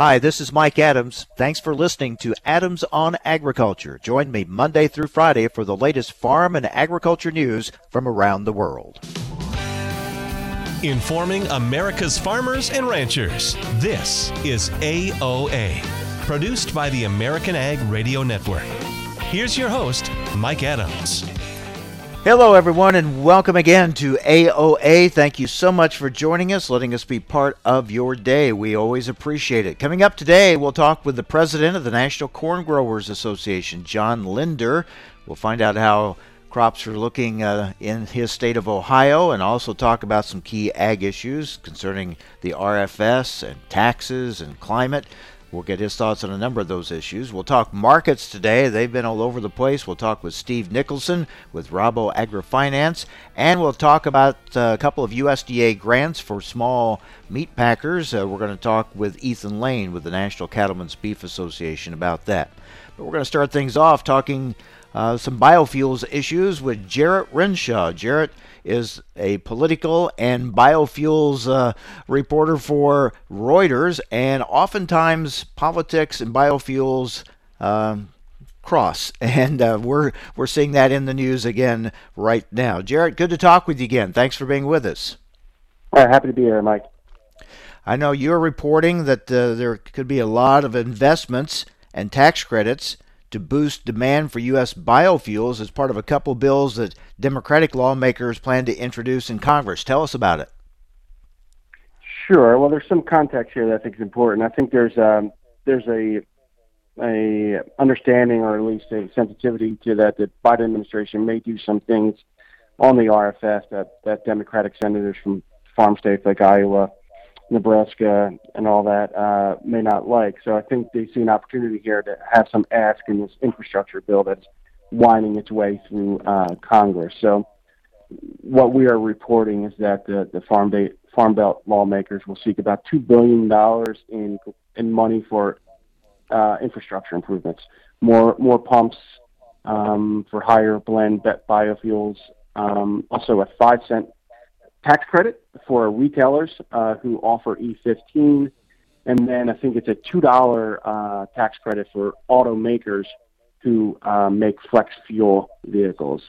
Hi, this is Mike Adams. Thanks for listening to Adams on Agriculture. Join me Monday through Friday for the latest farm and agriculture news from around the world. Informing America's farmers and ranchers. This is AOA, produced by the American Ag Radio Network. Here's your host, Mike Adams. Hello, everyone, and welcome again to AOA. Thank you so much for joining us, letting us be part of your day. We always appreciate it. Coming up today, we'll talk with the president of the National Corn Growers Association, John Linder. We'll find out how crops are looking uh, in his state of Ohio and also talk about some key ag issues concerning the RFS and taxes and climate. We'll get his thoughts on a number of those issues. We'll talk markets today. They've been all over the place. We'll talk with Steve Nicholson with Rabo AgriFinance. And we'll talk about uh, a couple of USDA grants for small meat packers. Uh, we're going to talk with Ethan Lane with the National Cattlemen's Beef Association about that. But we're going to start things off talking uh, some biofuels issues with Jarrett Renshaw. Jarrett is a political and biofuels uh, reporter for Reuters, and oftentimes politics and biofuels. Um, cross, and uh, we're we're seeing that in the news again right now. Jarrett, good to talk with you again. Thanks for being with us. Uh, happy to be here, Mike. I know you're reporting that uh, there could be a lot of investments and tax credits to boost demand for U.S. biofuels as part of a couple bills that Democratic lawmakers plan to introduce in Congress. Tell us about it. Sure. Well, there's some context here that I think is important. I think there's um, there's a a understanding or at least a sensitivity to that the Biden administration may do some things on the RFS that that Democratic senators from farm states like Iowa Nebraska and all that uh, may not like. So I think they see an opportunity here to have some ask in this infrastructure bill that's winding its way through uh, Congress. So what we are reporting is that the, the Farm, Day, Farm Belt lawmakers will seek about $2 billion in, in money for uh, infrastructure improvements, more, more pumps um, for higher blend biofuels, um, also a 5 cent tax credit for retailers uh, who offer E15, and then I think it's a two dollar uh, tax credit for automakers who uh, make flex fuel vehicles.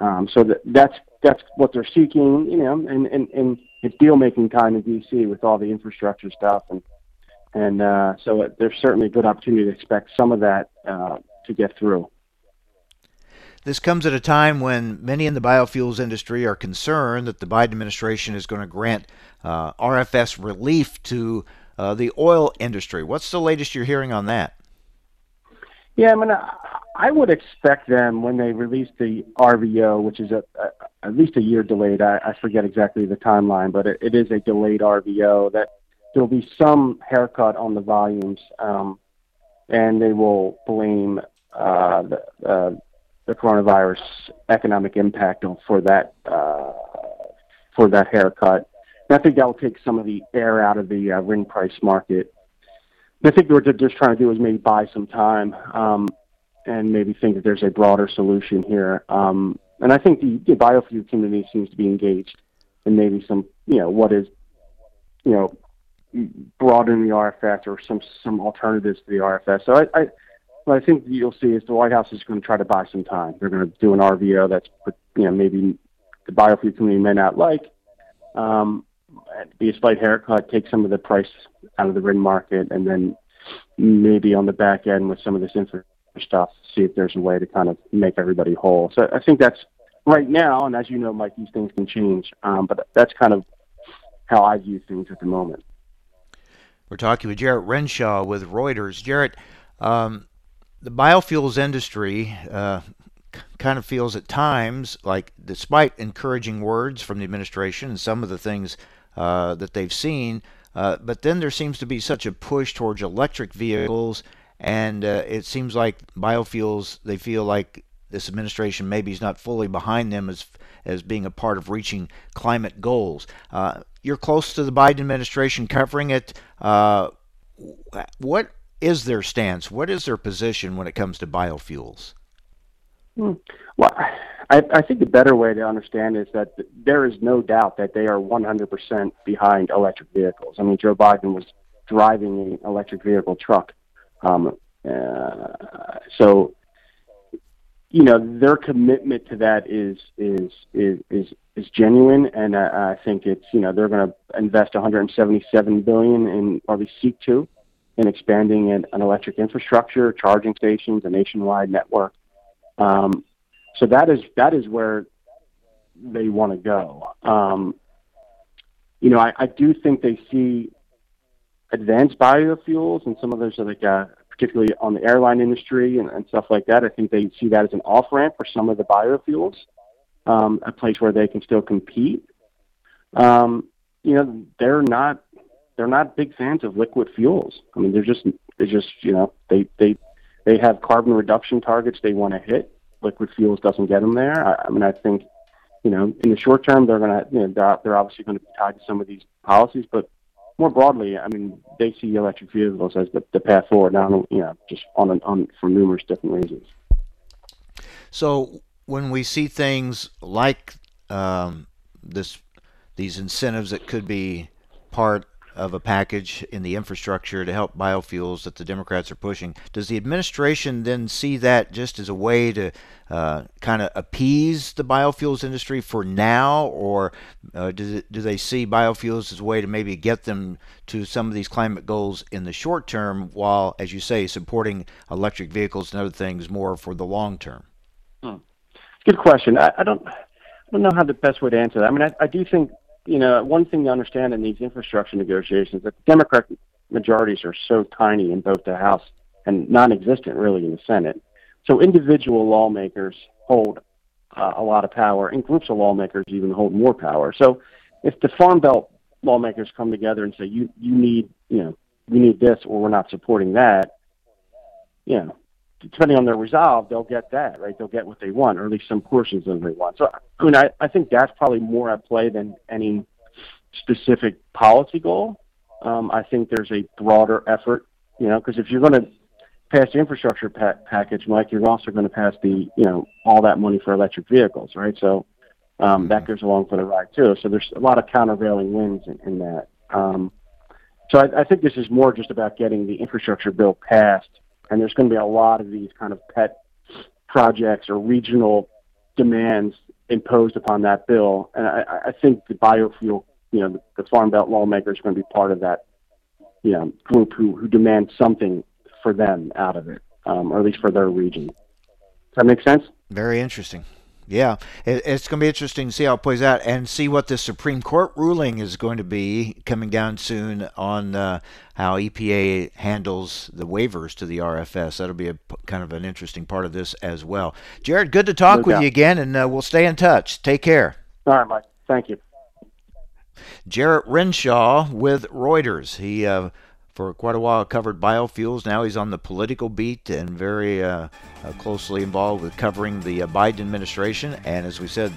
Um, so that, that's that's what they're seeking, you know, and and, and it's deal making time in D.C. with all the infrastructure stuff, and and uh, so there's certainly a good opportunity to expect some of that uh, to get through. This comes at a time when many in the biofuels industry are concerned that the Biden administration is going to grant uh, RFS relief to uh, the oil industry. What's the latest you're hearing on that? Yeah, I mean, I would expect them when they release the RVO, which is a, a, at least a year delayed. I, I forget exactly the timeline, but it, it is a delayed RVO. That there will be some haircut on the volumes, um, and they will blame uh, the, uh, the coronavirus economic impact for that uh, for that haircut. And I think that will take some of the air out of the uh, RIN price market. And I think what they're just trying to do is maybe buy some time um, and maybe think that there's a broader solution here. Um, and I think the, the biofuel community seems to be engaged in maybe some, you know, what is, you know, broadening the RFS or some some alternatives to the RFS. So I, I what I think you'll see is the White House is going to try to buy some time. They're going to do an RVO that's, you know, maybe the biofuel community may not like. Um, be a slight haircut, take some of the price out of the RIN market, and then maybe on the back end with some of this infrastructure stuff, see if there's a way to kind of make everybody whole. So I think that's right now, and as you know, Mike, these things can change. Um, but that's kind of how I view things at the moment. We're talking with Jarrett Renshaw with Reuters. Jarrett, um, the biofuels industry uh, kind of feels at times like, despite encouraging words from the administration and some of the things uh, that they've seen, uh, but then there seems to be such a push towards electric vehicles, and uh, it seems like biofuels they feel like this administration maybe is not fully behind them as as being a part of reaching climate goals. Uh, you're close to the Biden administration, covering it. Uh, what is their stance? What is their position when it comes to biofuels? Hmm. Well, I, I think the better way to understand is that there is no doubt that they are 100% behind electric vehicles. I mean, Joe Biden was driving an electric vehicle truck. Um, uh, so, you know, their commitment to that is is is is, is genuine, and I, I think it's you know they're going to invest 177 billion in, or they seek to, in expanding an, an electric infrastructure, charging stations, a nationwide network. Um, so that is that is where they want to go. Um, you know, I, I do think they see advanced biofuels and some of those, like uh, particularly on the airline industry and, and stuff like that. I think they see that as an off ramp for some of the biofuels, um, a place where they can still compete. Um, you know, they're not they're not big fans of liquid fuels. I mean, they're just they just you know they they they have carbon reduction targets they want to hit. Liquid fuels doesn't get them there. I, I mean, I think you know in the short term they're going to you know they're, they're obviously going to be tied to some of these policies, but more broadly, I mean, they see electric vehicles as the, the path forward. Now, you know, just on and on for numerous different reasons. So when we see things like um, this, these incentives that could be part of a package in the infrastructure to help biofuels that the Democrats are pushing. Does the administration then see that just as a way to uh, kind of appease the biofuels industry for now, or uh, do, do they see biofuels as a way to maybe get them to some of these climate goals in the short term, while, as you say, supporting electric vehicles and other things more for the long term? Hmm. Good question. I, I don't. I don't know how the best way to answer that. I mean, I, I do think you know, one thing to understand in these infrastructure negotiations that the Democratic majorities are so tiny in both the House and non-existent really in the Senate. So individual lawmakers hold uh, a lot of power, and groups of lawmakers even hold more power. So if the Farm Belt lawmakers come together and say you you need you know we need this or we're not supporting that, you know, depending on their resolve, they'll get that, right? They'll get what they want, or at least some portions of what they want. So, I mean, I, I think that's probably more at play than any specific policy goal. Um, I think there's a broader effort, you know, because if you're going to pass the infrastructure pa- package, Mike, you're also going to pass the, you know, all that money for electric vehicles, right? So um, that goes along for the ride too. So there's a lot of countervailing winds in, in that. Um, so I, I think this is more just about getting the infrastructure bill passed and there's going to be a lot of these kind of pet projects or regional demands imposed upon that bill. And I, I think the biofuel, you know, the, the Farm Belt lawmakers are going to be part of that, you know, group who, who demand something for them out of it, um, or at least for their region. Does that make sense? Very interesting. Yeah, it's going to be interesting to see how it plays out and see what the Supreme Court ruling is going to be coming down soon on uh, how EPA handles the waivers to the RFS. That'll be a kind of an interesting part of this as well. Jarrett, good to talk no with you again, and uh, we'll stay in touch. Take care. All right, Mike. Thank you. Jarrett Renshaw with Reuters. He uh, for quite a while covered biofuels. Now he's on the political beat and very uh, uh, closely involved with covering the uh, Biden administration. And as we said,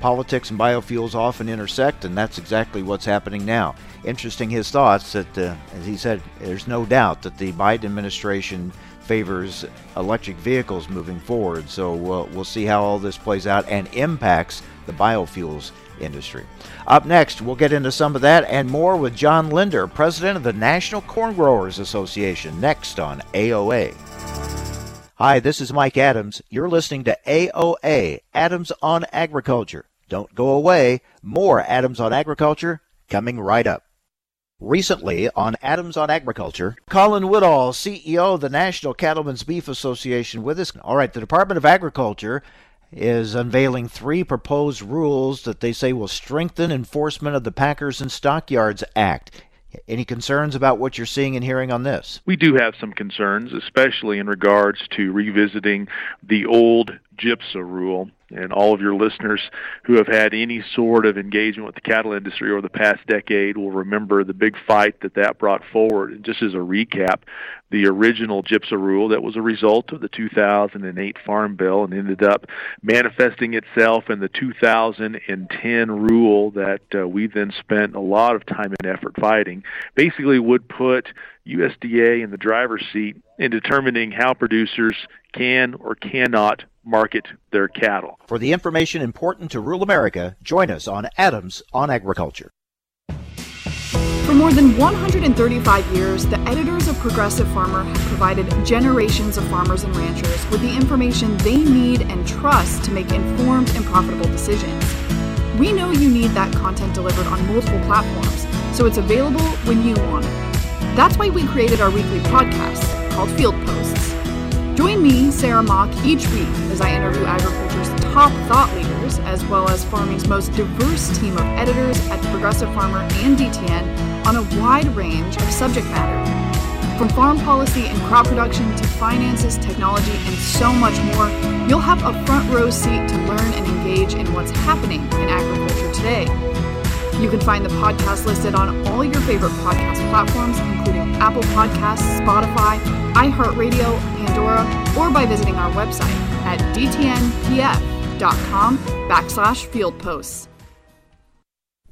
politics and biofuels often intersect, and that's exactly what's happening now. Interesting his thoughts that, uh, as he said, there's no doubt that the Biden administration favors electric vehicles moving forward. So we'll, we'll see how all this plays out and impacts the biofuels industry. Up next, we'll get into some of that and more with John Linder, president of the National Corn Growers Association, next on AOA. Hi, this is Mike Adams. You're listening to AOA, Adams on Agriculture. Don't go away. More Adams on Agriculture coming right up. Recently on Adams on Agriculture, Colin Woodall, CEO of the National Cattlemen's Beef Association, with us. All right, the Department of Agriculture is unveiling three proposed rules that they say will strengthen enforcement of the Packers and Stockyards Act. Any concerns about what you're seeing and hearing on this? We do have some concerns, especially in regards to revisiting the old GIPSA rule and all of your listeners who have had any sort of engagement with the cattle industry over the past decade will remember the big fight that that brought forward. And just as a recap, the original GIPSA rule that was a result of the 2008 Farm Bill and ended up manifesting itself in the 2010 rule that uh, we then spent a lot of time and effort fighting, basically would put USDA in the driver's seat in determining how producers can or cannot market their cattle. For the information important to rural America, join us on Adams on Agriculture. For more than 135 years, the editors of Progressive Farmer have provided generations of farmers and ranchers with the information they need and trust to make informed and profitable decisions. We know you need that content delivered on multiple platforms, so it's available when you want it. That's why we created our weekly podcast called Field Posts. Join me, Sarah Mock, each week as I interview agriculture's top thought leaders, as well as farming's most diverse team of editors at Progressive Farmer and DTN on a wide range of subject matter. From farm policy and crop production to finances, technology, and so much more, you'll have a front row seat to learn and engage in what's happening in agriculture today. You can find the podcast listed on all your favorite podcast platforms, including Apple Podcasts, Spotify, iHeartRadio, Pandora, or by visiting our website at dtnpf.com backslash field posts.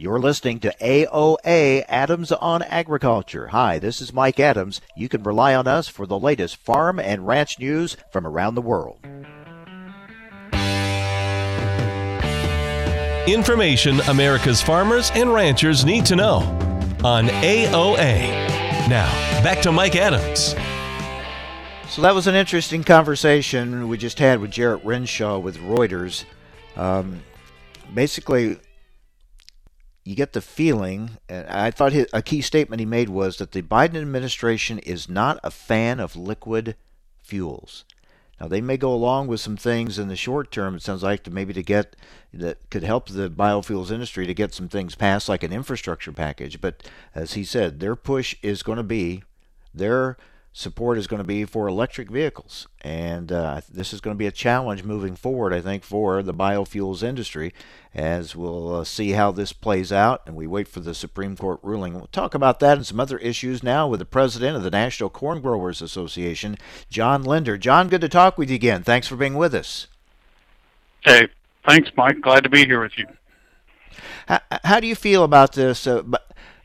You're listening to AOA Adams on Agriculture. Hi, this is Mike Adams. You can rely on us for the latest farm and ranch news from around the world. Information America's farmers and ranchers need to know on AOA. Now, back to Mike Adams. So that was an interesting conversation we just had with Jarrett Renshaw with Reuters. Um, basically, you get the feeling, and I thought his, a key statement he made was that the Biden administration is not a fan of liquid fuels. Now they may go along with some things in the short term. It sounds like to maybe to get that could help the biofuels industry to get some things passed, like an infrastructure package. But as he said, their push is going to be their support is going to be for electric vehicles. And uh, this is going to be a challenge moving forward, I think, for the biofuels industry as we'll uh, see how this plays out and we wait for the Supreme Court ruling. We'll talk about that and some other issues now with the president of the National Corn Growers Association, John Linder. John, good to talk with you again. Thanks for being with us. Hey, thanks, Mike. Glad to be here with you. How, how do you feel about this? Uh,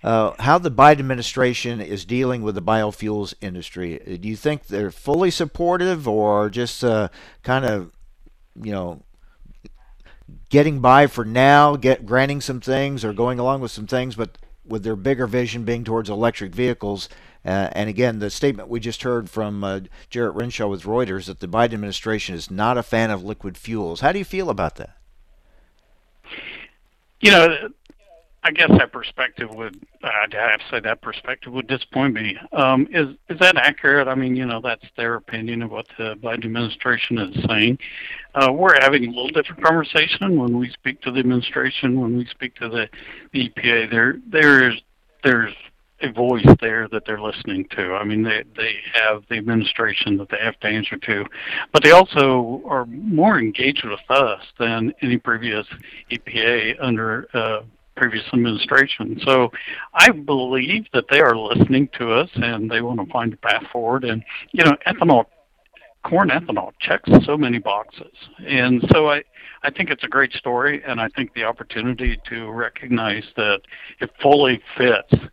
uh, how the Biden administration is dealing with the biofuels industry. Do you think they're fully supportive or just uh, kind of, you know, getting by for now, get granting some things or going along with some things, but with their bigger vision being towards electric vehicles? Uh, and again, the statement we just heard from uh, Jarrett Renshaw with Reuters that the Biden administration is not a fan of liquid fuels. How do you feel about that? You know, I guess that perspective would I'd have to say that perspective would disappoint me. Um, is is that accurate? I mean, you know, that's their opinion of what the Biden administration is saying. Uh, we're having a little different conversation when we speak to the administration, when we speak to the, the EPA. There there's there's a voice there that they're listening to. I mean, they they have the administration that they have to answer to, but they also are more engaged with us than any previous EPA under uh, previous administration. So I believe that they are listening to us and they want to find a path forward. And, you know, ethanol, corn ethanol checks so many boxes. And so I, I think it's a great story, and I think the opportunity to recognize that it fully fits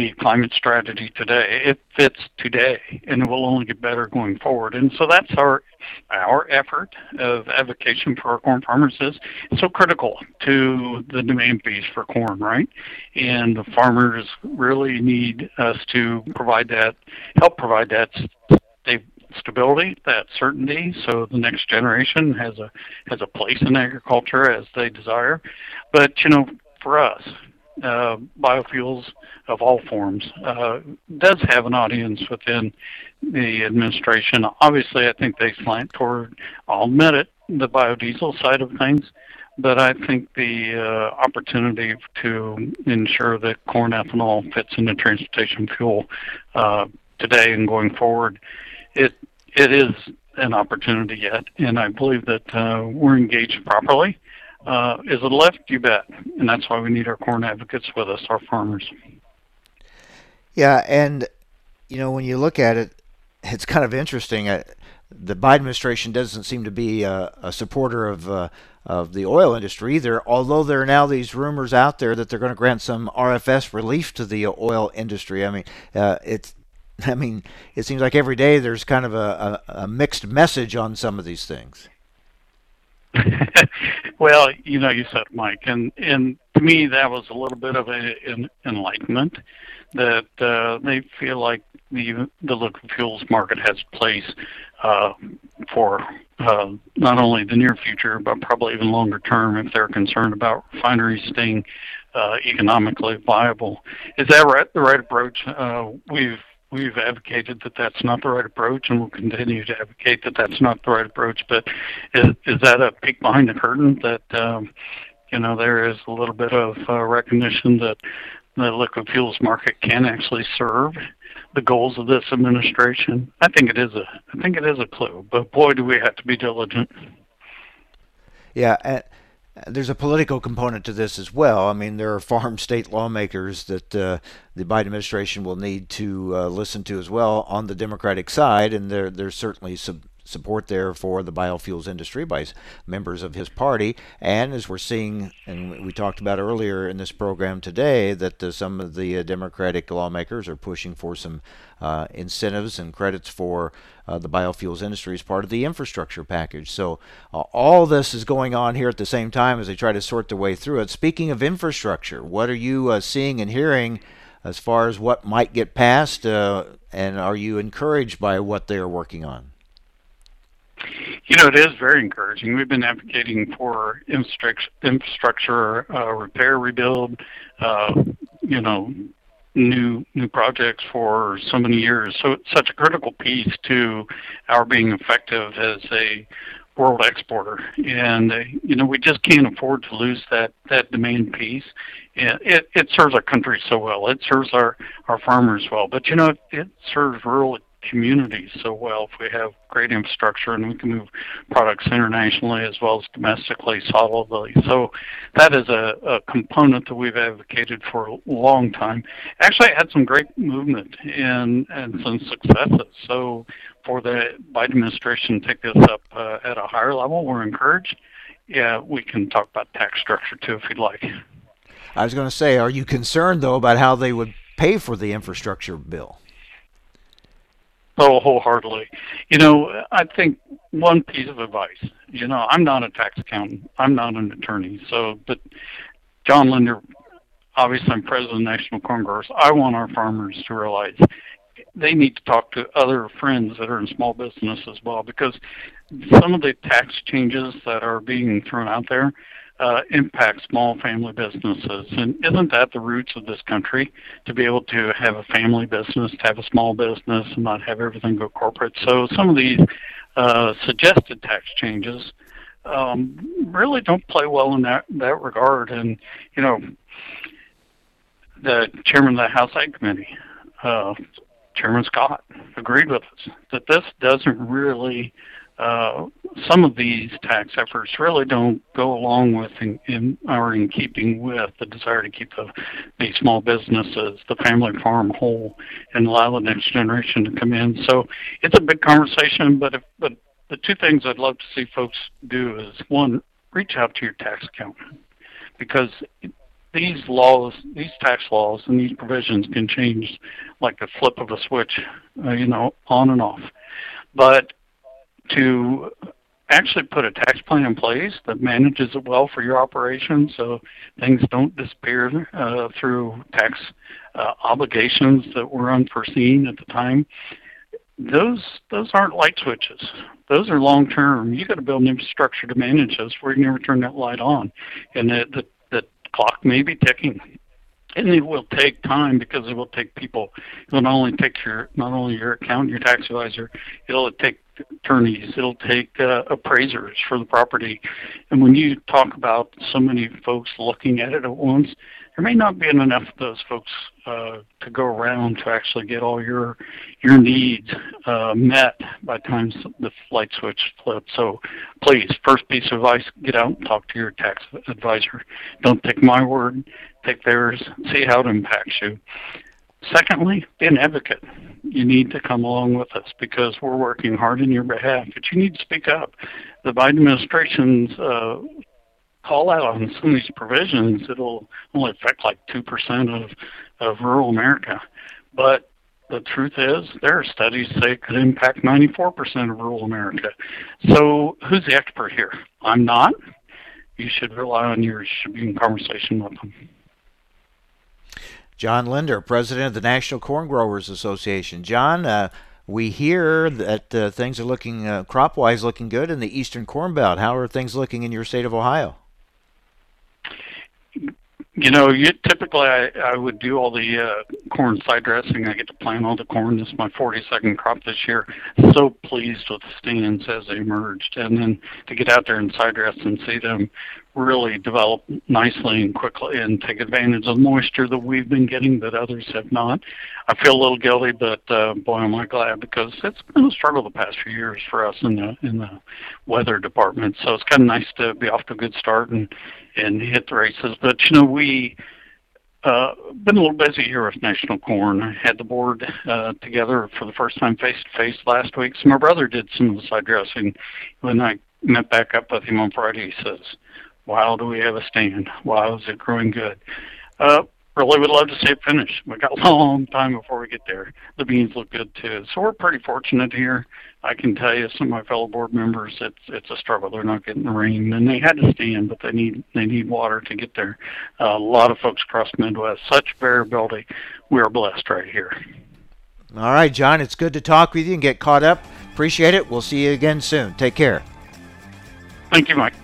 the climate strategy today. It fits today, and it will only get better going forward. And so that's our our effort of advocacy for our corn farmers is so critical to the demand piece for corn, right? And the farmers really need us to provide that, help provide that stability, that certainty, so the next generation has a has a place in agriculture as they desire. But you know, for us, uh, biofuels of all forms uh, does have an audience within the administration. Obviously, I think they slant toward, I'll admit it, the biodiesel side of things. But I think the uh, opportunity to ensure that corn ethanol fits into transportation fuel uh, today and going forward, it it is an opportunity yet, and I believe that uh, we're engaged properly. Uh, is it left? You bet, and that's why we need our corn advocates with us, our farmers. Yeah, and you know when you look at it, it's kind of interesting. Uh, the Biden administration doesn't seem to be a, a supporter of uh, of the oil industry either. Although there are now these rumors out there that they're going to grant some RFS relief to the oil industry. I mean, uh, it's I mean, it seems like every day there's kind of a, a, a mixed message on some of these things. well, you know, you said Mike, and and to me that was a little bit of a, an enlightenment that uh, they feel like the the liquid fuels market has place uh, for uh, not only the near future but probably even longer term if they're concerned about refineries staying uh, economically viable. Is that right? The right approach? Uh, we've we've advocated that that's not the right approach, and we'll continue to advocate that that's not the right approach. But is, is that a peek behind the curtain that um, you know there is a little bit of uh, recognition that the liquid fuels market can actually serve the goals of this administration? I think it is a I think it is a clue, but boy, do we have to be diligent. Yeah. There's a political component to this as well. I mean, there are farm state lawmakers that uh, the Biden administration will need to uh, listen to as well on the Democratic side, and there there's certainly some support there for the biofuels industry by members of his party. And as we're seeing, and we talked about earlier in this program today, that uh, some of the uh, Democratic lawmakers are pushing for some uh, incentives and credits for uh, the biofuels industry as part of the infrastructure package. So all this is going on here at the same time as they try to sort their way through it. Speaking of infrastructure, what are you seeing and hearing as far as what might get passed, and are you encouraged by what they are working on? You know, it is very encouraging. We've been advocating for infrastructure, uh, repair, rebuild, uh, you know, new new projects for so many years. So it's such a critical piece to our being effective as a world exporter, and uh, you know we just can't afford to lose that that demand piece. It it serves our country so well. It serves our our farmers well, but you know it, it serves rural communities so well if we have great infrastructure and we can move products internationally as well as domestically solidly. So that is a, a component that we've advocated for a long time. Actually, I had some great movement and, and some successes. So for the Biden administration to take this up uh, at a higher level, we're encouraged. Yeah, we can talk about tax structure too if you'd like. I was going to say, are you concerned though about how they would pay for the infrastructure bill? Oh, wholeheartedly. You know, I think one piece of advice. You know, I'm not a tax accountant. I'm not an attorney. So, but John Linder, obviously, I'm president of the National Corn Growers. I want our farmers to realize they need to talk to other friends that are in small business as well, because some of the tax changes that are being thrown out there uh, impact small family businesses. And isn't that the roots of this country to be able to have a family business, to have a small business, and not have everything go corporate? So some of these uh, suggested tax changes um, really don't play well in that that regard. And you know, the chairman of the House Ag Committee, uh, Chairman Scott, agreed with us that this doesn't really uh, some of these tax efforts really don't go along with in, in, or in keeping with the desire to keep the, the small businesses, the family farm whole, and allow the next generation to come in. So it's a big conversation, but if, but the two things I'd love to see folks do is one, reach out to your tax accountant because these laws, these tax laws, and these provisions can change like the flip of a switch, uh, you know, on and off. But to actually put a tax plan in place that manages it well for your operation so things don't disappear uh, through tax uh, obligations that were unforeseen at the time. Those those aren't light switches. Those are long term. You got to build an infrastructure to manage those where you can never turn that light on, and the, the the clock may be ticking. And it will take time because it will take people. It will not only take your not only your accountant, your tax advisor. It'll take attorneys. It'll take uh, appraisers for the property. And when you talk about so many folks looking at it at once, there may not be enough of those folks uh, to go around to actually get all your your needs uh, met by the time the light switch flips. So please, first piece of advice, get out and talk to your tax advisor. Don't take my word, take theirs, see how it impacts you. Secondly, be an advocate. You need to come along with us because we're working hard in your behalf, but you need to speak up. The Biden administration's uh, call out on some of these provisions, it'll only affect like 2% of, of rural America. But the truth is, there are studies say it could impact 94% of rural America. So who's the expert here? I'm not. You should rely on your You should be in conversation with them. John Linder, president of the National Corn Growers Association. John, uh, we hear that uh, things are looking uh, crop wise looking good in the eastern corn belt. How are things looking in your state of Ohio? You know, you, typically I, I would do all the uh, corn side dressing. I get to plant all the corn. This is my 42nd crop this year. So pleased with the stands as they emerged, and then to get out there and side dress and see them really develop nicely and quickly and take advantage of the moisture that we've been getting that others have not. I feel a little guilty, but uh, boy, am I glad because it's been a struggle the past few years for us in the in the weather department. So it's kind of nice to be off to a good start and and hit the races. But you know, we uh, been a little busy here with National Corn. Had the board uh, together for the first time face to face last week. So my brother did some of the side dressing. When I met back up with him on Friday, he says, Wow, do we have a stand? Wow, is it growing good? Uh, really would love to see it finish. We got a long time before we get there. The beans look good too, so we're pretty fortunate here. I can tell you, some of my fellow board members, it's it's a struggle. They're not getting the rain, and they had to stand, but they need they need water to get there. Uh, a lot of folks across the Midwest, such variability. We are blessed right here. All right, John, it's good to talk with you and get caught up. Appreciate it. We'll see you again soon. Take care. Thank you, Mike.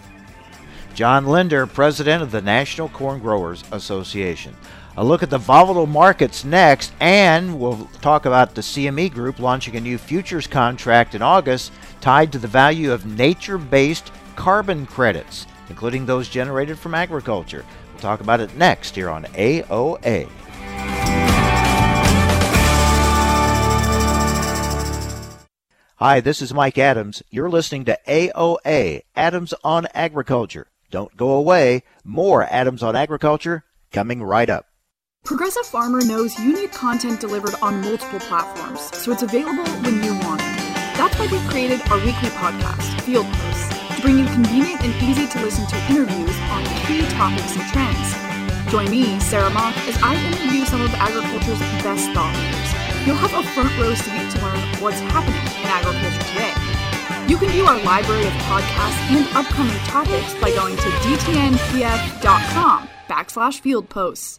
John Linder, president of the National Corn Growers Association. A look at the volatile markets next, and we'll talk about the CME Group launching a new futures contract in August tied to the value of nature based carbon credits, including those generated from agriculture. We'll talk about it next here on AOA. Hi, this is Mike Adams. You're listening to AOA, Adams on Agriculture. Don't go away. More Adams on Agriculture coming right up. Progressive Farmer knows you need content delivered on multiple platforms, so it's available when you want it. That's why we've created our weekly podcast, Field Posts, to bring you convenient and easy to listen to interviews on key topics and trends. Join me, Sarah Mock, as I interview some of agriculture's best thought leaders. You'll have a front row seat to learn what's happening in agriculture today. You can view our library of podcasts and upcoming topics by going to dtnpf.com backslash field posts.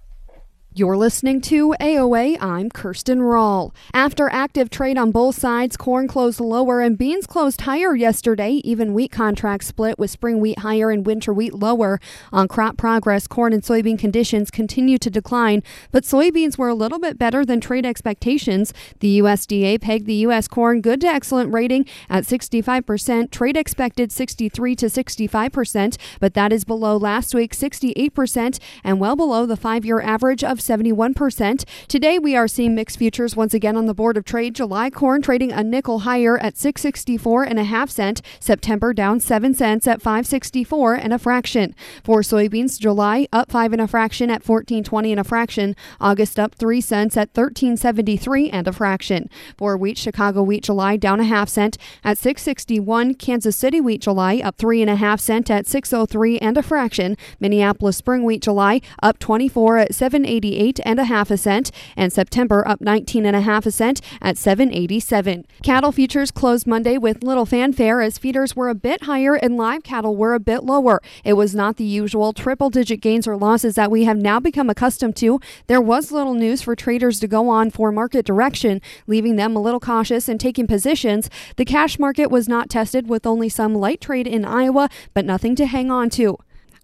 You're listening to AOA. I'm Kirsten Rahl. After active trade on both sides, corn closed lower and beans closed higher yesterday. Even wheat contracts split with spring wheat higher and winter wheat lower. On crop progress, corn and soybean conditions continue to decline, but soybeans were a little bit better than trade expectations. The USDA pegged the U.S. corn good to excellent rating at 65%. Trade expected 63 to 65%, but that is below last week's 68% and well below the five year average of 71%. Today we are seeing mixed futures once again on the Board of Trade. July corn trading a nickel higher at 664 and a half cent. September down 7 cents at 564 and a fraction. For soybeans, July up 5 and a fraction at 1420 and a fraction. August up 3 cents at 1373 and a fraction. For wheat, Chicago wheat July down a half cent at 661. Kansas City wheat July up 3 and a half cent at 603 and a fraction. Minneapolis spring wheat July up 24 at 780 148 and a cent, and September up 19 and a half a cent at 787. Cattle futures closed Monday with little fanfare as feeders were a bit higher and live cattle were a bit lower. It was not the usual triple digit gains or losses that we have now become accustomed to. There was little news for traders to go on for market direction, leaving them a little cautious and taking positions. The cash market was not tested with only some light trade in Iowa, but nothing to hang on to.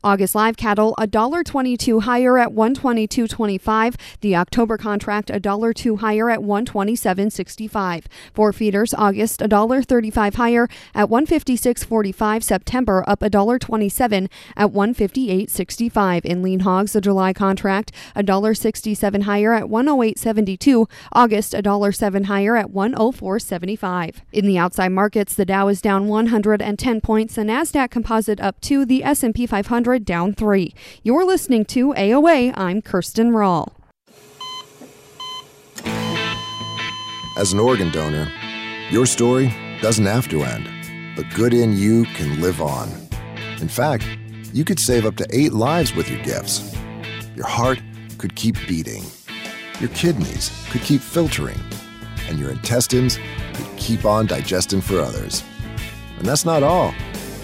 August live cattle $1.22 higher at 122.25. The October contract $1.02 higher at 127.65. For feeders, August $1.35 higher at 156.45. September up $1.27 at 158.65. In lean hogs, the July contract $1.67 higher at 108.72. August $1.07 higher at 104.75. In the outside markets, the Dow is down 110 points. The Nasdaq Composite up 2. The S&P 500 down 3. You're listening to AOA. I'm Kirsten Rahl. As an organ donor, your story doesn't have to end. The good in you can live on. In fact, you could save up to eight lives with your gifts. Your heart could keep beating. Your kidneys could keep filtering. And your intestines could keep on digesting for others. And that's not all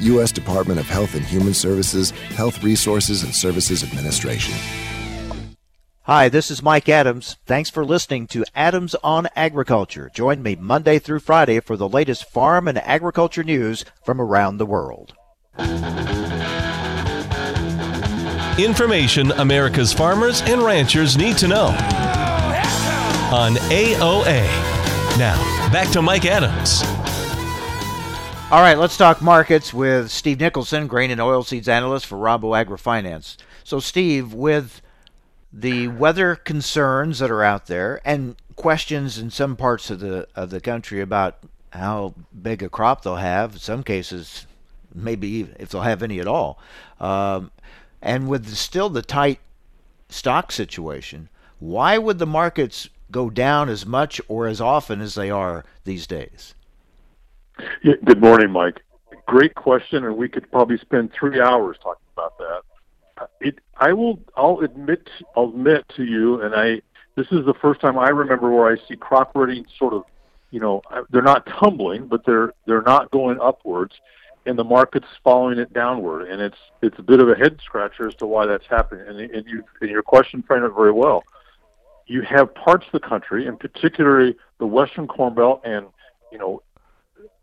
U.S. Department of Health and Human Services, Health Resources and Services Administration. Hi, this is Mike Adams. Thanks for listening to Adams on Agriculture. Join me Monday through Friday for the latest farm and agriculture news from around the world. Information America's farmers and ranchers need to know on AOA. Now, back to Mike Adams. All right, let's talk markets with Steve Nicholson, grain and oilseeds analyst for Rabo AgriFinance. So, Steve, with the weather concerns that are out there and questions in some parts of the of the country about how big a crop they'll have, in some cases, maybe if they'll have any at all, um, and with still the tight stock situation, why would the markets go down as much or as often as they are these days? Yeah, good morning, Mike. Great question, and we could probably spend three hours talking about that. It, I will, I'll admit, I'll admit to you, and I, this is the first time I remember where I see crop ratings sort of, you know, they're not tumbling, but they're they're not going upwards, and the market's following it downward, and it's it's a bit of a head scratcher as to why that's happening. And, and you, and your question framed it very well. You have parts of the country, and particularly the Western Corn Belt and you know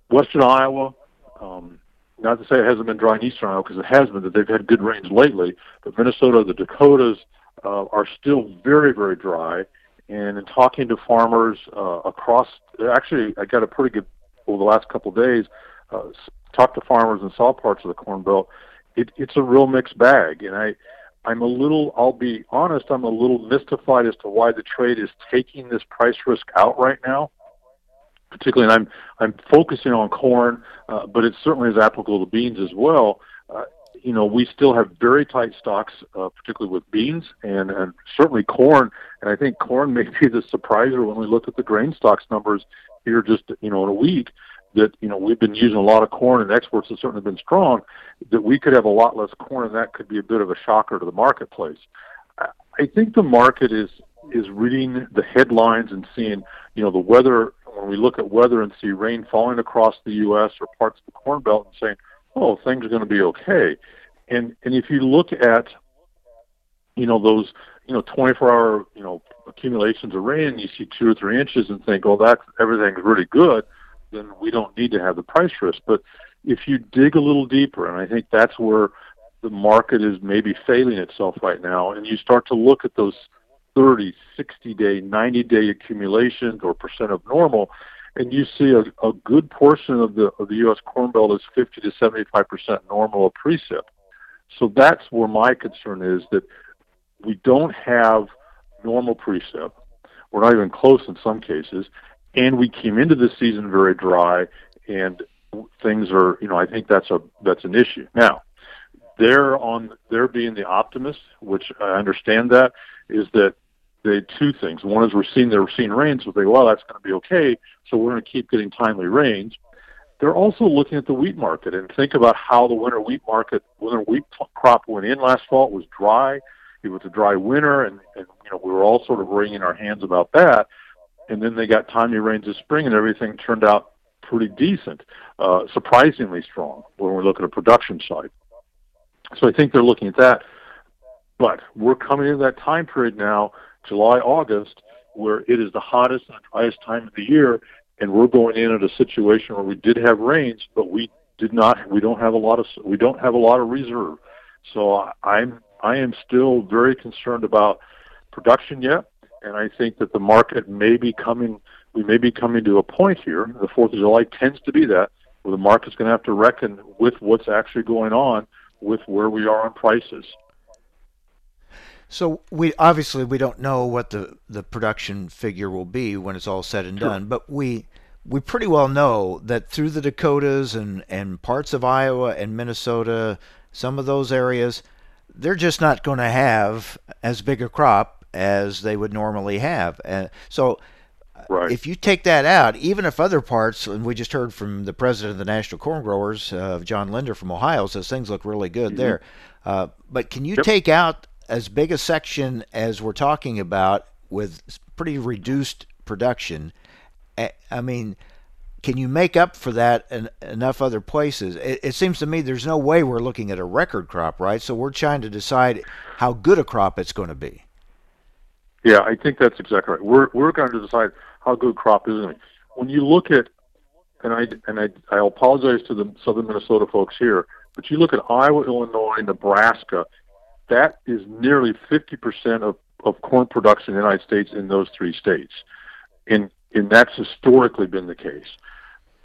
Western Iowa, um, not to say it hasn't been dry in Eastern Iowa because it has been, that they've had good rains lately, but Minnesota, the Dakotas uh, are still very, very dry. And in talking to farmers uh, across, actually, I got a pretty good over the last couple of days. Uh, talked to farmers in all parts of the Corn Belt. It, it's a real mixed bag, and I, I'm a little. I'll be honest. I'm a little mystified as to why the trade is taking this price risk out right now particularly, and I'm I'm focusing on corn, uh, but it certainly is applicable to beans as well. Uh, you know, we still have very tight stocks, uh, particularly with beans and, and certainly corn. And I think corn may be the surpriser when we look at the grain stocks numbers here just you know in a week. That you know we've been using a lot of corn and exports have certainly been strong. That we could have a lot less corn, and that could be a bit of a shocker to the marketplace. I think the market is is reading the headlines and seeing, you know, the weather when we look at weather and see rain falling across the U.S. or parts of the Corn Belt and saying, "Oh, things are going to be okay," and and if you look at, you know, those you know 24-hour you know accumulations of rain, you see two or three inches and think, "Oh, that everything's really good," then we don't need to have the price risk. But if you dig a little deeper, and I think that's where the market is maybe failing itself right now, and you start to look at those 30, 60 day, 90 day accumulations or percent of normal, and you see a, a good portion of the of the U.S. Corn Belt is 50 to 75 percent normal of precip. So that's where my concern is that we don't have normal precip. We're not even close in some cases, and we came into the season very dry, and things are, you know, I think that's a that's an issue. Now, they're on they're being the optimist, which I understand that is that they two things. One is we're seeing they're seeing rains, so they well that's going to be okay, so we're going to keep getting timely rains. They're also looking at the wheat market and think about how the winter wheat market, winter wheat crop went in last fall. It was dry. It was a dry winter, and, and you know we were all sort of wringing our hands about that. And then they got timely rains this spring, and everything turned out pretty decent, uh, surprisingly strong when we look at a production side. So I think they're looking at that. But we're coming into that time period now, July, August, where it is the hottest and driest time of the year, and we're going in at a situation where we did have rains, but we did not. We don't have a lot of. We don't have a lot of reserve. So I'm. I am still very concerned about production yet, and I think that the market may be coming. We may be coming to a point here. The Fourth of July tends to be that where the market's going to have to reckon with what's actually going on with where we are on prices. So we obviously we don't know what the, the production figure will be when it's all said and sure. done, but we we pretty well know that through the Dakotas and, and parts of Iowa and Minnesota, some of those areas, they're just not going to have as big a crop as they would normally have. And so Right. If you take that out, even if other parts, and we just heard from the president of the National Corn Growers, uh, John Linder from Ohio, says things look really good mm-hmm. there. Uh, but can you yep. take out as big a section as we're talking about with pretty reduced production? Eh, I mean, can you make up for that in enough other places? It, it, seems to me there's no way we're looking at a record crop, right? So we're trying to decide how good a crop it's going to be. Yeah, I think that's exactly right. We're we're going to decide how good crop is it. When you look at, and I and I I apologize to the southern Minnesota folks here, but you look at Iowa, Illinois, Nebraska, that is nearly 50% of of corn production in the United States in those three states, and and that's historically been the case.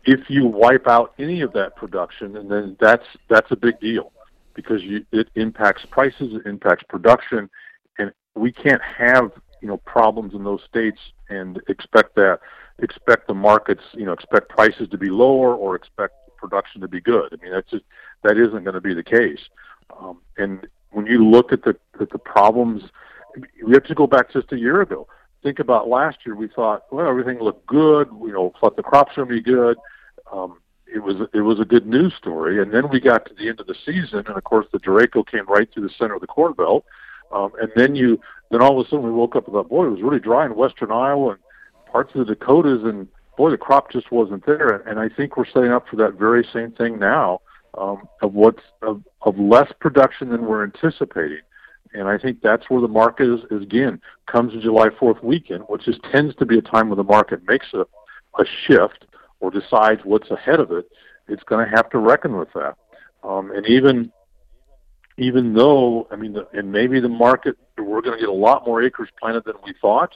If you wipe out any of that production, and then that's that's a big deal because you, it impacts prices, it impacts production, and we can't have you know problems in those states and expect that expect the markets you know expect prices to be lower or expect production to be good. I mean that's just that isn't going to be the case. Um, and when you look at the at the problems, we have to go back just a year ago. Think about last year. We thought well everything looked good. You know thought the crops were going to be good. Um, it was it was a good news story. And then we got to the end of the season, and of course the Derecho came right through the center of the Corn Belt. Um, and then you then all of a sudden we woke up and thought, boy, it was really dry in western Iowa and parts of the Dakotas, and boy, the crop just wasn't there. And, I think we're setting up for that very same thing now um, of what's of, of less production than we're anticipating. And I think that's where the market is, is again comes to July 4th weekend, which is tends to be a time when the market makes a, a shift or decides what's ahead of it. It's going to have to reckon with that. Um, and even even though I mean, the, and maybe the market we're going to get a lot more acres planted than we thought,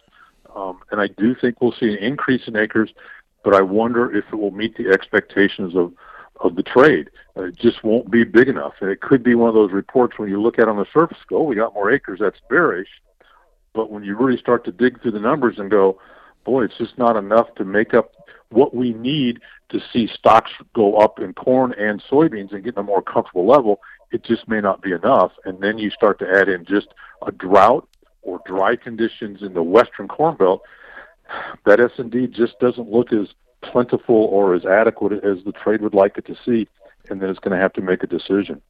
um, and I do think we'll see an increase in acres, but I wonder if it will meet the expectations of of the trade. Uh, it just won't be big enough, and it could be one of those reports when you look at on the surface, go, oh, we got more acres, that's bearish, but when you really start to dig through the numbers and go, boy, it's just not enough to make up what we need to see stocks go up in corn and soybeans and get to a more comfortable level it just may not be enough. And then you start to add in just a drought or dry conditions in the western corn belt. That S&D just doesn't look as plentiful or as adequate as the trade would like it to see, and then it's going to have to make a decision.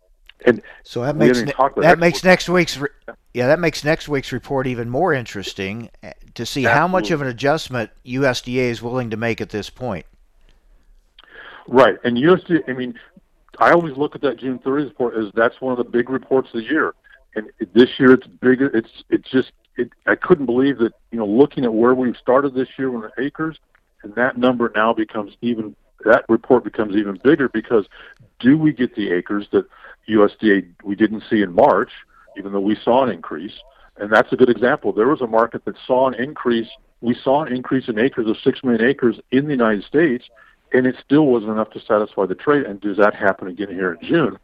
And so that makes ne- that makes next week's re- yeah that makes next week's report even more interesting eh, to see Absolutely. how much of an adjustment USDA is willing to make at this point. Right, and USDA. I mean, I always look at that June 30th report as that's one of the big reports of the year. And this year it's bigger. It's it's just it, I couldn't believe that you know looking at where we've started this year with the acres, and that number now becomes even that report becomes even bigger because do we get the acres that USDA we didn't see in March, even though we saw an increase, and that's a good example. There was a market that saw an increase. We saw an increase in acres of six million acres in the United States, and it still wasn't enough to satisfy the trade. And does that happen again here in June?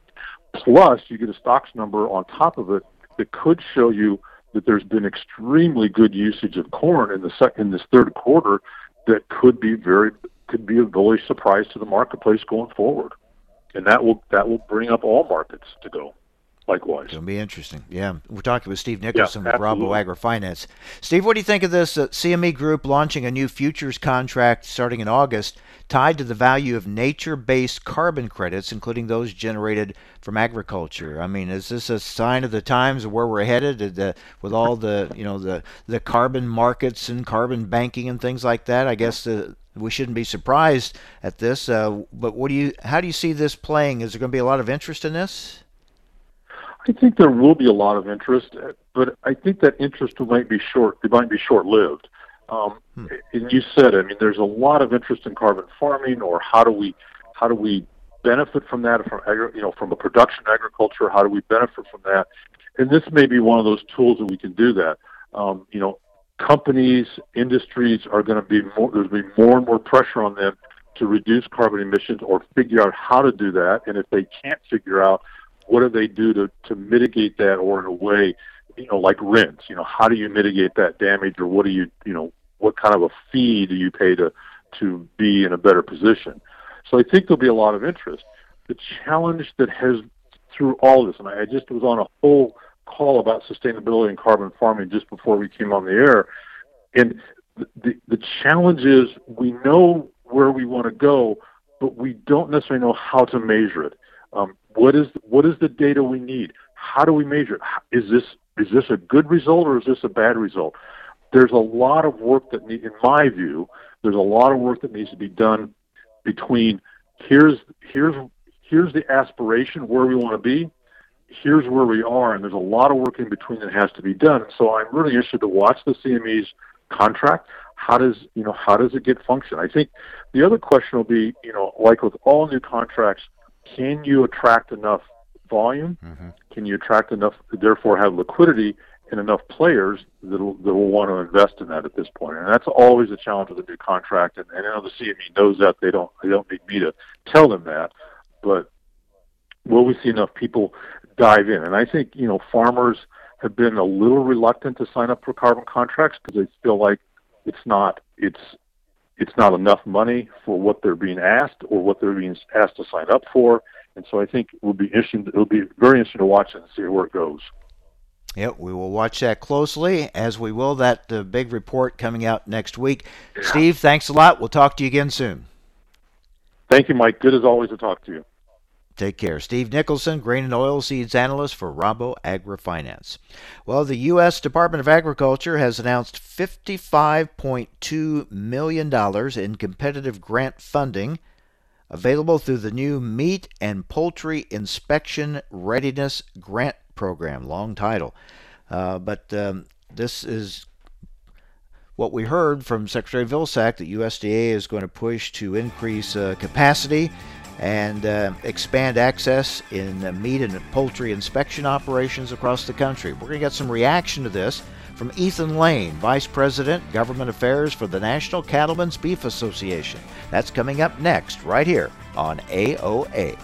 Plus, you get a stocks number on top of it that could show you that there's been extremely good usage of corn in the second in this third quarter that could be very could be a bullish surprise to the marketplace going forward, and that will that will bring up all markets to go likewise. It'll be interesting. Yeah, we're talking with Steve Nicholson yeah, with Rabo AgriFinance. Steve, what do you think of this uh, CME Group launching a new futures contract starting in August, tied to the value of nature-based carbon credits, including those generated from agriculture? I mean, is this a sign of the times of where we're headed uh, with all the you know the the carbon markets and carbon banking and things like that? I guess the we shouldn't be surprised at this. Uh, but what do you? How do you see this playing? Is there going to be a lot of interest in this? I think there will be a lot of interest, but I think that interest might be short. It might be short-lived. Um, hmm. And you said, I mean, there's a lot of interest in carbon farming, or how do we, how do we benefit from that from you know from a production agriculture? How do we benefit from that? And this may be one of those tools that we can do that. Um, you know, companies, industries are going to be more. There's going to be more and more pressure on them to reduce carbon emissions or figure out how to do that. And if they can't figure out what do they do to, to mitigate that or in a way, you know, like rents, you know, how do you mitigate that damage or what do you, you know, what kind of a fee do you pay to, to be in a better position? So I think there'll be a lot of interest. The challenge that has through all this, and I just was on a whole call about sustainability and carbon farming just before we came on the air, and the, the challenge is we know where we want to go, but we don't necessarily know how to measure it. Um, what is what is the data we need? How do we measure it? Is this is this a good result or is this a bad result? There's a lot of work that need, in my view, there's a lot of work that needs to be done between here's here's here's the aspiration where we want to be, here's where we are, and there's a lot of work in between that has to be done. So I'm really interested to watch the CME's contract. How does you know how does it get function? I think the other question will be you know like with all new contracts can you attract enough volume? Mm-hmm. Can you attract enough, therefore have liquidity and enough players that will, that will want to invest in that at this point? And that's always a challenge with a new contract. And, and I know the CME knows that. They don't, they don't need me to tell them that. But will we see enough people dive in? And I think, you know, farmers have been a little reluctant to sign up for carbon contracts because they feel like it's not, it's it's not enough money for what they're being asked or what they're being asked to sign up for. And so I think it will be interesting. It will be very interesting to watch and see where it goes. Yep, we will watch that closely, as we will that uh, big report coming out next week. Yeah. Steve, thanks a lot. We'll talk to you again soon. Thank you, Mike. Good as always to talk to you. Take care. Steve Nicholson, grain and oilseeds analyst for Rabo AgriFinance. Well, the U.S. Department of Agriculture has announced $55.2 million in competitive grant funding available through the new Meat and Poultry Inspection Readiness Grant Program. Long title. Uh, but um, this is what we heard from Secretary Vilsack that USDA is going to push to increase uh, capacity and uh, expand access in uh, meat and poultry inspection operations across the country. We're going to get some reaction to this from Ethan Lane, Vice President, Government Affairs for the National Cattlemen's Beef Association. That's coming up next, right here on AOA.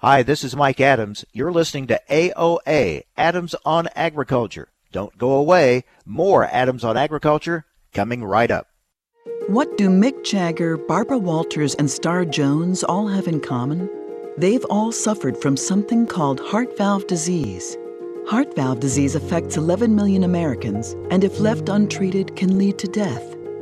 Hi, this is Mike Adams. You're listening to AOA, Adams on Agriculture. Don't go away. More Adams on Agriculture coming right up. What do Mick Jagger, Barbara Walters, and Star Jones all have in common? They've all suffered from something called heart valve disease. Heart valve disease affects 11 million Americans and, if left untreated, can lead to death.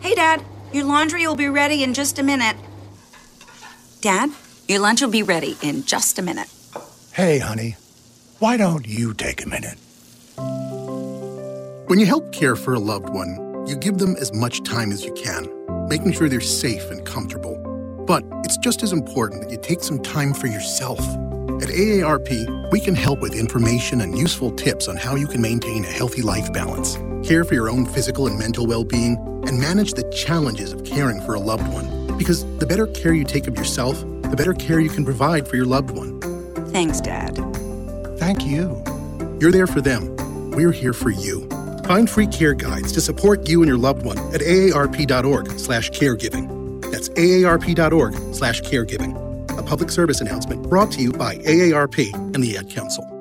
Hey, Dad, your laundry will be ready in just a minute. Dad, your lunch will be ready in just a minute. Hey, honey, why don't you take a minute? When you help care for a loved one, you give them as much time as you can, making sure they're safe and comfortable. But it's just as important that you take some time for yourself. At AARP, we can help with information and useful tips on how you can maintain a healthy life balance, care for your own physical and mental well being, and manage the challenges of caring for a loved one. Because the better care you take of yourself, the better care you can provide for your loved one. Thanks, Dad. Thank you. You're there for them. We're here for you. Find free care guides to support you and your loved one at aarp.org/caregiving. That's aarp.org/caregiving. A public service announcement brought to you by AARP and the Ad Council.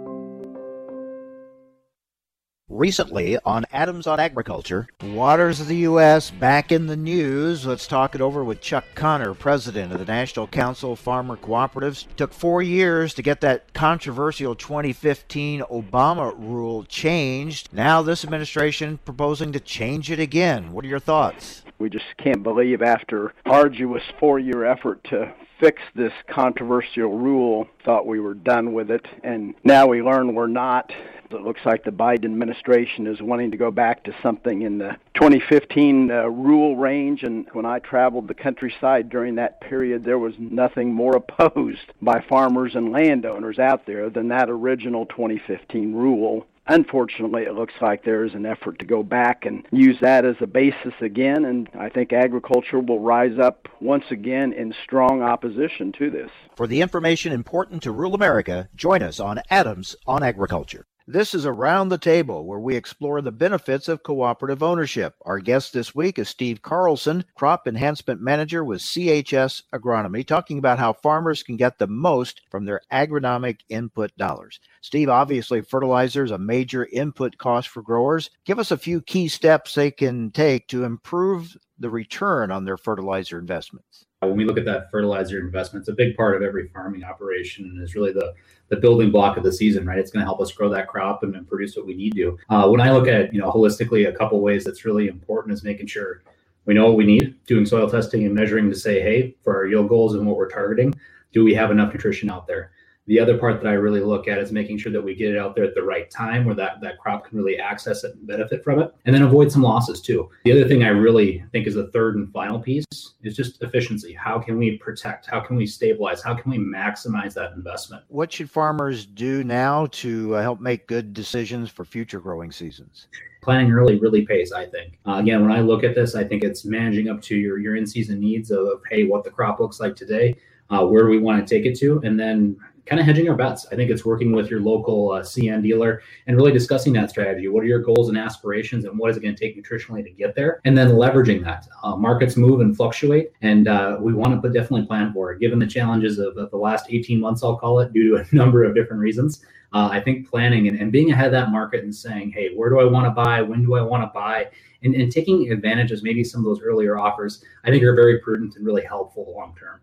Recently on Adams on Agriculture, waters of the U.S. back in the news. Let's talk it over with Chuck Connor, president of the National Council of Farmer Cooperatives. Took four years to get that controversial 2015 Obama rule changed. Now this administration proposing to change it again. What are your thoughts? We just can't believe after arduous four-year effort to fix this controversial rule, thought we were done with it, and now we learn we're not. It looks like the Biden administration is wanting to go back to something in the 2015 uh, rule range. And when I traveled the countryside during that period, there was nothing more opposed by farmers and landowners out there than that original 2015 rule. Unfortunately, it looks like there is an effort to go back and use that as a basis again, and I think agriculture will rise up once again in strong opposition to this. For the information important to rural America, join us on Adams on Agriculture. This is Around the Table, where we explore the benefits of cooperative ownership. Our guest this week is Steve Carlson, Crop Enhancement Manager with CHS Agronomy, talking about how farmers can get the most from their agronomic input dollars. Steve, obviously, fertilizer is a major input cost for growers. Give us a few key steps they can take to improve the return on their fertilizer investments. When we look at that fertilizer investment, it's a big part of every farming operation and is really the the building block of the season, right? It's going to help us grow that crop and, produce what we need to. Uh, when I look at, you know, holistically, a couple ways that's really important is making sure we know what we need, doing soil testing and measuring to say, hey, for our yield goals and what we're targeting, do we have enough nutrition out there? The other part that I really look at is making sure that we get it out there at the right time where that, that crop can really access it and benefit from it, and then avoid some losses too. The other thing I really think is the third and final piece is just efficiency. How can we protect? How can we stabilize? How can we maximize that investment? What should farmers do now to uh, help make good decisions for future growing seasons? planning early really pays i think uh, again when i look at this i think it's managing up to your your in-season needs of, of hey what the crop looks like today uh, where do we want to take it to and then kind of hedging our bets. I think it's working with your local uh, CN dealer and really discussing that strategy. What are your goals and aspirations, and what is it going to take nutritionally to get there? And then leveraging that. Uh, markets move and fluctuate, and uh, we want to definitely plan for it. Given the challenges of, of, the last 18 months, I'll call it, due to a number of different reasons. Uh, I think planning and, and being ahead of that market and saying, hey, where do I want to buy? When do I want to buy? And, and taking advantage of maybe some of those earlier offers, I think are very prudent and really helpful long term.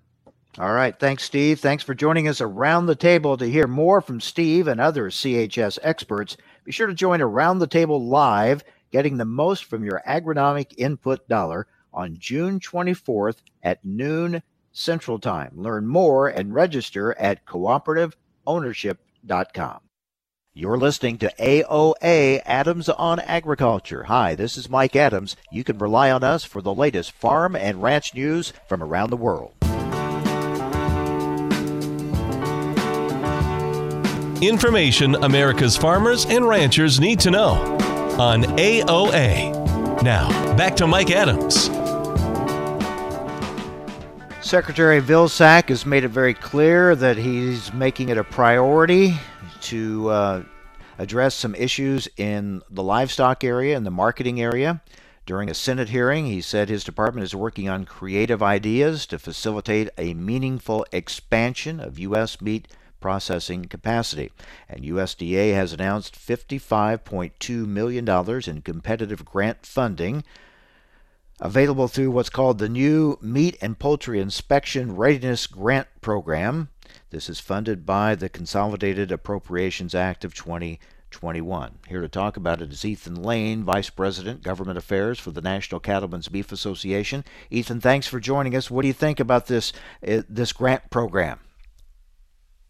All right. Thanks, Steve. Thanks for joining us around the table to hear more from Steve and other CHS experts. Be sure to join Around the Table live, getting the most from your agronomic input dollar on June 24th at noon Central Time. Learn more and register at cooperativeownership.com. You're listening to AOA Adams on Agriculture. Hi, this is Mike Adams. You can rely on us for the latest farm and ranch news from around the world. Information America's farmers and ranchers need to know on AOA. Now, back to Mike Adams. Secretary Vilsack has made it very clear that he's making it a priority to uh, address some issues in the livestock area and the marketing area. During a Senate hearing, he said his department is working on creative ideas to facilitate a meaningful expansion of U.S. meat processing capacity. And USDA has announced $55.2 million in competitive grant funding available through what's called the new Meat and Poultry Inspection Readiness Grant Program. This is funded by the Consolidated Appropriations Act of 2021. Here to talk about it is Ethan Lane, Vice President, Government Affairs for the National Cattlemen's Beef Association. Ethan, thanks for joining us. What do you think about this uh, this grant program?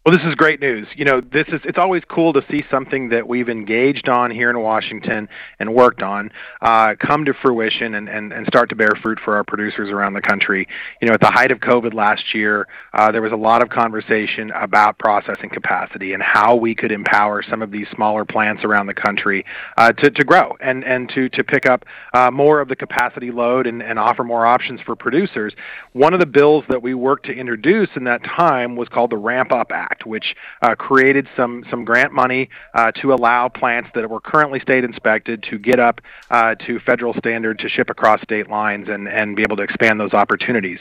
Well, this is great news. You know, this is it's always cool to see something that we've engaged on here in Washington and worked on uh, come to fruition and, and, and start to bear fruit for our producers around the country. You know, at the height of COVID last year, uh, there was a lot of conversation about processing capacity and how we could empower some of these smaller plants around the country uh, to, to grow and, and to, to pick up uh, more of the capacity load and, and offer more options for producers. One of the bills that we worked to introduce in that time was called the Ramp Up Act. Act, which uh, created some some grant money uh, to allow plants that were currently state inspected to get up uh, to federal standard to ship across state lines and and be able to expand those opportunities.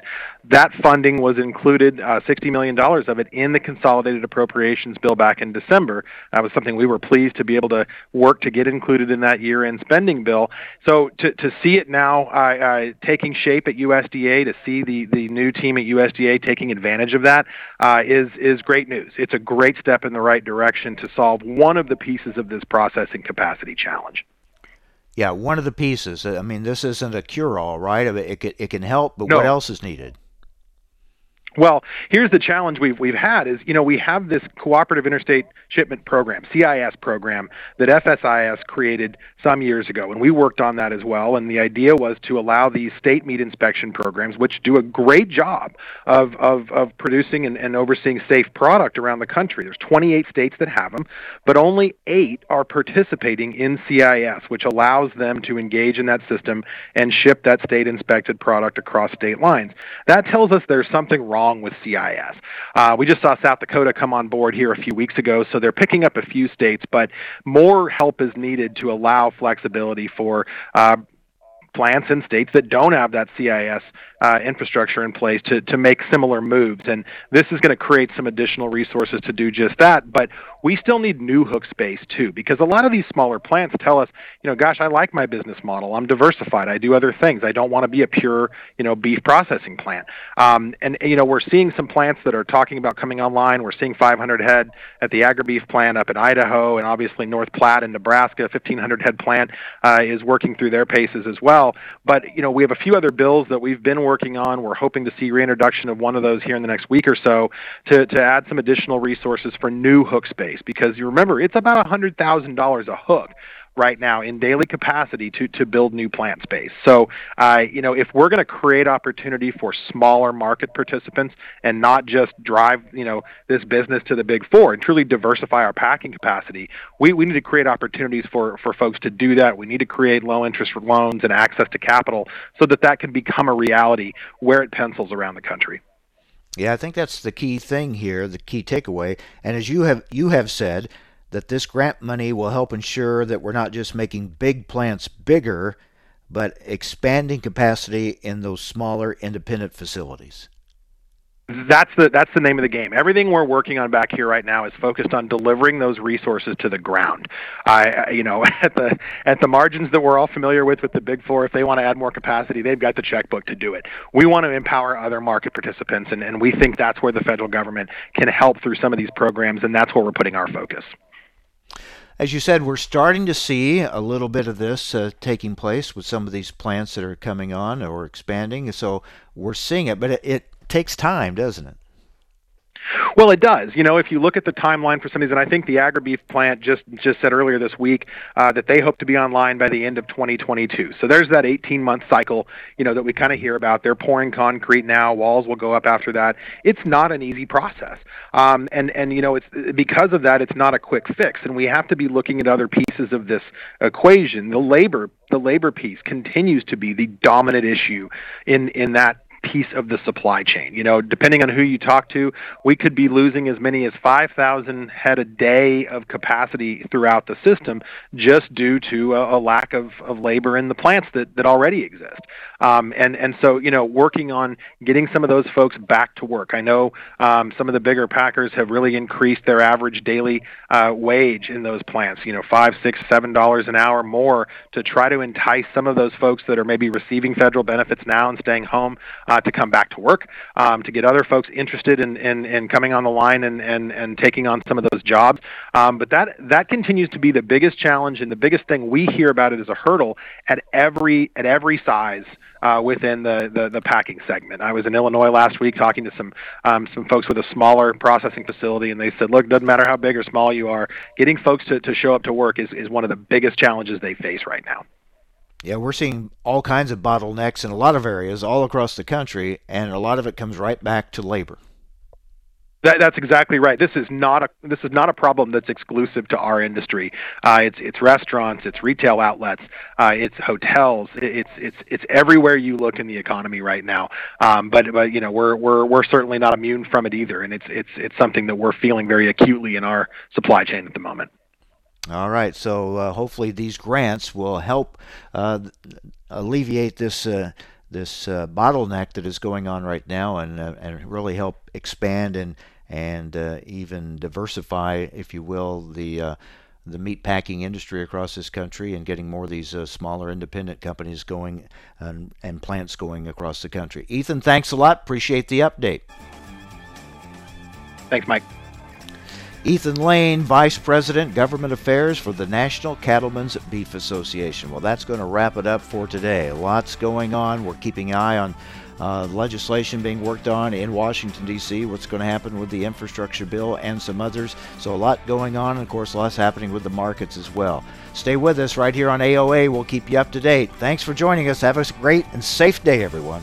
That funding was included, uh, $60 million of it, in the consolidated appropriations bill back in December. That was something we were pleased to be able to work to get included in that year-end spending bill. So to, to see it now taking shape at USDA, to see the, the new team at USDA taking advantage of that, uh, is is great news. It's a great step in the right direction to solve one of the pieces of this processing capacity challenge. Yeah, one of the pieces. I mean, this isn't a cure-all, right? It can, it can help, but no. what else is needed? Well, here's the challenge we've we've had is you know we have this cooperative interstate shipment program, CIS program that FSIS created some years ago, and we worked on that as well. And the idea was to allow these state meat inspection programs, which do a great job of of, of producing and, and overseeing safe product around the country. There's 28 states that have them, but only eight are participating in CIS, which allows them to engage in that system and ship that state inspected product across state lines. That tells us there's something wrong wrong with CIS. Uh, we just saw South Dakota come on board here a few weeks ago, so they're picking up a few states, but more help is needed to allow flexibility for uh, plants in states that don't have that CIS uh, infrastructure in place to, to make similar moves. And this is going to create some additional resources to do just that. But we still need new hook space too, because a lot of these smaller plants tell us, you know, gosh, I like my business model. I'm diversified. I do other things. I don't want to be a pure, you know, beef processing plant. Um, and you know, we're seeing some plants that are talking about coming online. We're seeing 500 head at the AgriBeef plant up in Idaho, and obviously North Platte in Nebraska, 1,500 head plant uh, is working through their paces as well. But you know, we have a few other bills that we've been working on. We're hoping to see reintroduction of one of those here in the next week or so to to add some additional resources for new hook space because you remember it's about $100,000 a hook right now in daily capacity to, to build new plant space. So, uh, you know, if we're going to create opportunity for smaller market participants and not just drive, you know, this business to the big four and truly diversify our packing capacity, we, we need to create opportunities for, for folks to do that. We need to create low interest loans and access to capital so that that can become a reality where it pencils around the country. Yeah, I think that's the key thing here, the key takeaway. And as you have you have said, that this grant money will help ensure that we're not just making big plants bigger, but expanding capacity in those smaller independent facilities that's the that's the name of the game. Everything we're working on back here right now is focused on delivering those resources to the ground. I you know at the at the margins that we're all familiar with with the big four, if they want to add more capacity, they've got the checkbook to do it. We want to empower other market participants, and, and we think that's where the federal government can help through some of these programs, and that's where we're putting our focus. As you said, we're starting to see a little bit of this uh, taking place with some of these plants that are coming on or expanding. So we're seeing it, but it, it takes time, doesn't it? Well, it does. You know, if you look at the timeline for some of these, and I think the AgriBeef plant just just said earlier this week uh, that they hope to be online by the end of 2022. So there's that 18 month cycle, you know, that we kind of hear about. They're pouring concrete now. Walls will go up after that. It's not an easy process, um, and and you know, it's because of that, it's not a quick fix, and we have to be looking at other pieces of this equation. The labor the labor piece continues to be the dominant issue in in that piece of the supply chain. You know, depending on who you talk to, we could be losing as many as 5,000 head a day of capacity throughout the system just due to a, a lack of, of labor in the plants that, that already exist. Um, and, and so, you know, working on getting some of those folks back to work. I know um, some of the bigger packers have really increased their average daily uh, wage in those plants, you know, five, six, seven dollars an hour more to try to entice some of those folks that are maybe receiving federal benefits now and staying home. Uh, to come back to work, um, to get other folks interested in, in, in coming on the line and, and, and taking on some of those jobs. Um, but that that continues to be the biggest challenge and the biggest thing we hear about it as a hurdle at every at every size uh, within the, the, the packing segment. I was in Illinois last week talking to some um, some folks with a smaller processing facility, and they said, "Look, doesn't matter how big or small you are, getting folks to, to show up to work is, is one of the biggest challenges they face right now." Yeah, we're seeing all kinds of bottlenecks in a lot of areas all across the country, and a lot of it comes right back to labor. That, that's exactly right. This is not a this is not a problem that's exclusive to our industry. Uh, it's it's restaurants, it's retail outlets, uh, it's hotels, it's it's it's everywhere you look in the economy right now. Um, but but you know we're we're we're certainly not immune from it either, and it's it's it's something that we're feeling very acutely in our supply chain at the moment. All right, so uh, hopefully these grants will help uh, alleviate this uh, this uh, bottleneck that is going on right now, and uh, and really help expand and and uh, even diversify, if you will, the the meat packing industry across this country and getting more of these uh, smaller independent companies going and, and plants going across the country. Ethan, thanks a lot. Appreciate the update. Thanks, Mike. Ethan Lane, Vice President, Government Affairs for the National Cattlemen's Beef Association. Well, that's going to wrap it up for today. Lots going on. We're keeping an eye on uh, legislation being worked on in Washington, D.C., what's going to happen with the infrastructure bill and some others. So, a lot going on, and of course, lots happening with the markets as well. Stay with us right here on AOA. We'll keep you up to date. Thanks for joining us. Have a great and safe day, everyone.